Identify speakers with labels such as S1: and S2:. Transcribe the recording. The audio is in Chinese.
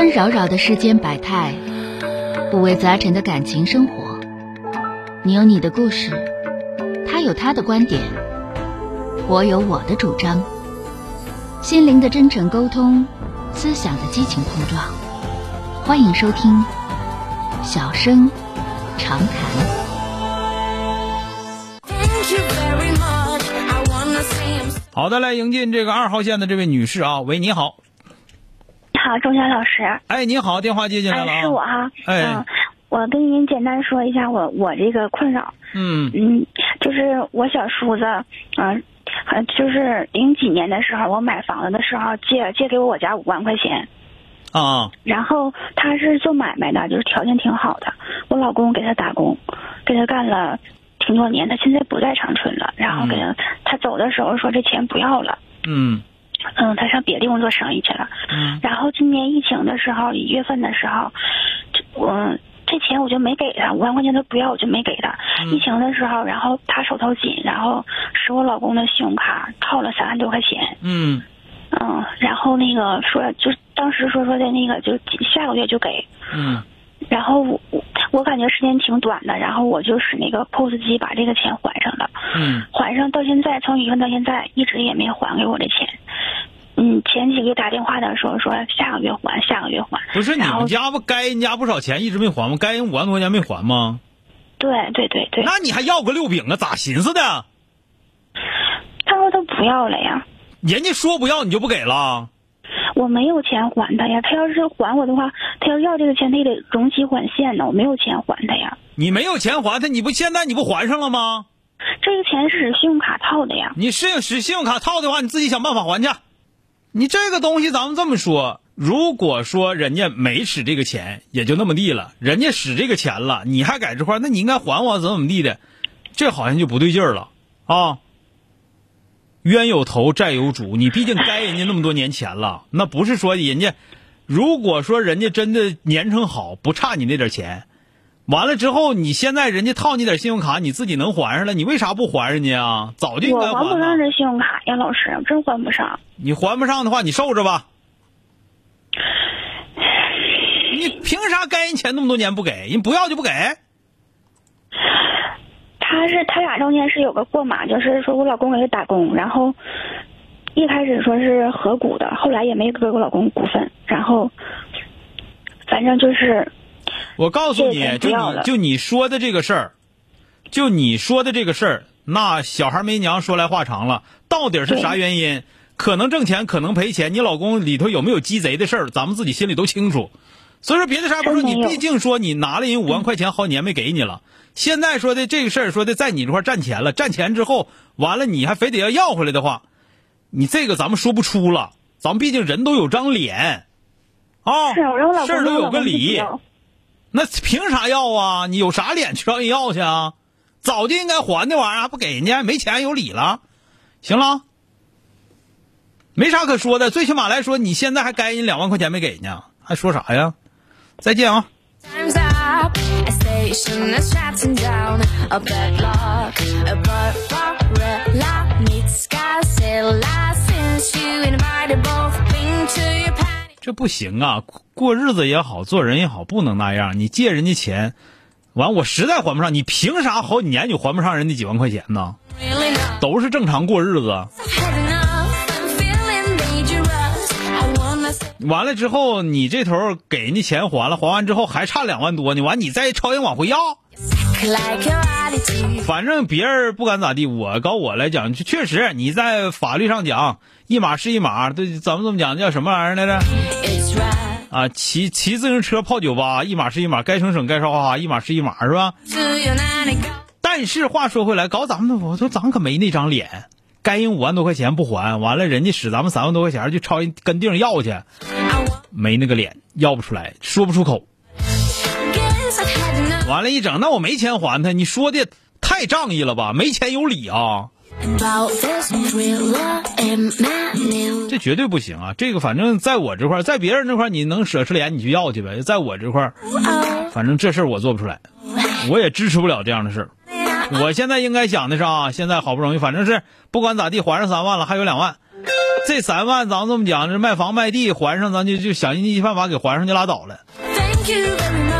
S1: 纷扰扰的世间百态，五味杂陈的感情生活。你有你的故事，他有他的观点，我有我的主张。心灵的真诚沟通，思想的激情碰撞。欢迎收听《小声长谈》。
S2: 好的，来迎进这个二号线的这位女士啊，喂，你好。
S3: 好，钟晓老师。
S2: 哎，你好，电话接进来了啊。
S3: 是我哈。
S2: 哎
S3: 嗯，我跟您简单说一下我我这个困扰。
S2: 嗯
S3: 嗯，就是我小叔子，嗯、呃，就是零几年的时候，我买房子的时候借借给我家五万块钱，
S2: 啊
S3: 然后他是做买卖的，就是条件挺好的。我老公给他打工，给他干了挺多年，他现在不在长春了。然后给他、他走的时候说这钱不要了，
S2: 嗯
S3: 嗯，他上别地方做生意去了。
S2: 嗯
S3: 然后今年疫情的时候，一月份的时候，这我这钱我就没给他，五万块钱他不要，我就没给他。
S2: 嗯
S3: 疫情的时候，然后他手头紧，然后使我老公的信用卡套了三万多块钱，
S2: 嗯
S3: 嗯，然后那个说就当时说说的那个就下个月就给，
S2: 嗯
S3: 然后我我感觉时间挺短的，然后我就使那个 POS 机把这个钱还上了。
S2: 嗯
S3: 还上到现在，从一月份到现在一直也没还给我这钱。嗯，前几个月打电话的时候说下个月还，下个月还。
S2: 不是你们家不该人家不少钱一直没还吗？该人五万多块钱没还吗？
S3: 对对对对，
S2: 那你还要个六饼啊？咋寻思的？
S3: 他说他不要了呀，
S2: 人家说不要你就不给了？
S3: 我没有钱还他呀。他要是还我的话，他要要这个钱，他也得容期缓现呢。我没有钱还他呀，
S2: 你没有钱还他，你不现在你不还上了吗？
S3: 这个钱是信用卡套的呀。
S2: 你是使信用卡套的话，你自己想办法还去。你这个东西，咱们这么说，如果说人家没使这个钱，也就那么地了；人家使这个钱了，你还在这块，那你应该还我怎么怎么地的，这好像就不对劲儿了啊。冤有头债有主，你毕竟该人家那么多年钱了，那不是说人家，如果说人家真的年成好，不差你那点钱，完了之后，你现在人家套你点信用卡，你自己能还上了，你为啥不还人家啊？早就应
S3: 我
S2: 该
S3: 还不上。这信用卡呀，老师，真还不上。
S2: 你还不上的话，你受着吧。你凭啥该人钱那么多年不给？人不要就不给？
S3: 他是他俩中间是有个过码，就是说我老公给他打工，然后一开始说是合股的，后来也没给我老公股份，然后反正就是
S2: 我告诉你，就你就你说的这个事儿，就你说的这个事儿，那小孩没娘说来话长了，到底是啥原因？可能挣钱，可能赔钱，你老公里头有没有鸡贼的事儿，咱们自己心里都清楚。所以说别的啥也不说，你毕竟说你拿了人五万块钱，好几年没给你了。现在说的这个事儿，说的在你这块儿占钱了，占钱之后，完了你还非得要要回来的话，你这个咱们说不出了。咱们毕竟人都有张脸，啊，事儿都有个理。
S3: 要
S2: 那凭啥要啊？你有啥脸去让人要去啊？早就应该还那玩意儿，还不给人家，没钱有理了。行了，没啥可说的，最起码来说，你现在还该人两万块钱没给呢，还说啥呀？再见啊.这不行啊！过过日子也好，做人也好，不能那样。你借人家钱，完我实在还不上，你凭啥好几年你还不上人家几万块钱呢.都是正常过日子。完了之后，你这头给人家钱还了，还完之后还差两万多呢，完你再超人往回要。反正别人不敢咋地，我搞我来讲，确确实你在法律上讲一码是一码，对，怎么怎么讲叫什么玩意儿来着？啊，骑骑自行车泡酒吧，一码是一码，该省省该花花，一码是一码，是吧？但是话说回来，搞咱们的，我说咱可没那张脸，该人五万多块钱不还，完了人家使咱们三万多块钱去朝人跟腚要去，没那个脸，要不出来，说不出口。完了，一整，那我没钱还他，你说的太仗义了吧？没钱有理啊，这绝对不行啊！这个反正在我这块儿，在别人这块儿你能舍出脸，你就要去呗。在我这块儿
S4: ，Oh,
S2: 反正这事儿我做不出来，我也支持不了这样的事儿。我现在应该想的是啊，现在好不容易，反正是不管咋地还上三万了，还有两万，这三万咱这么讲，这卖房卖地还上，咱就就想尽一切办法给还上就拉倒了。
S4: Thank you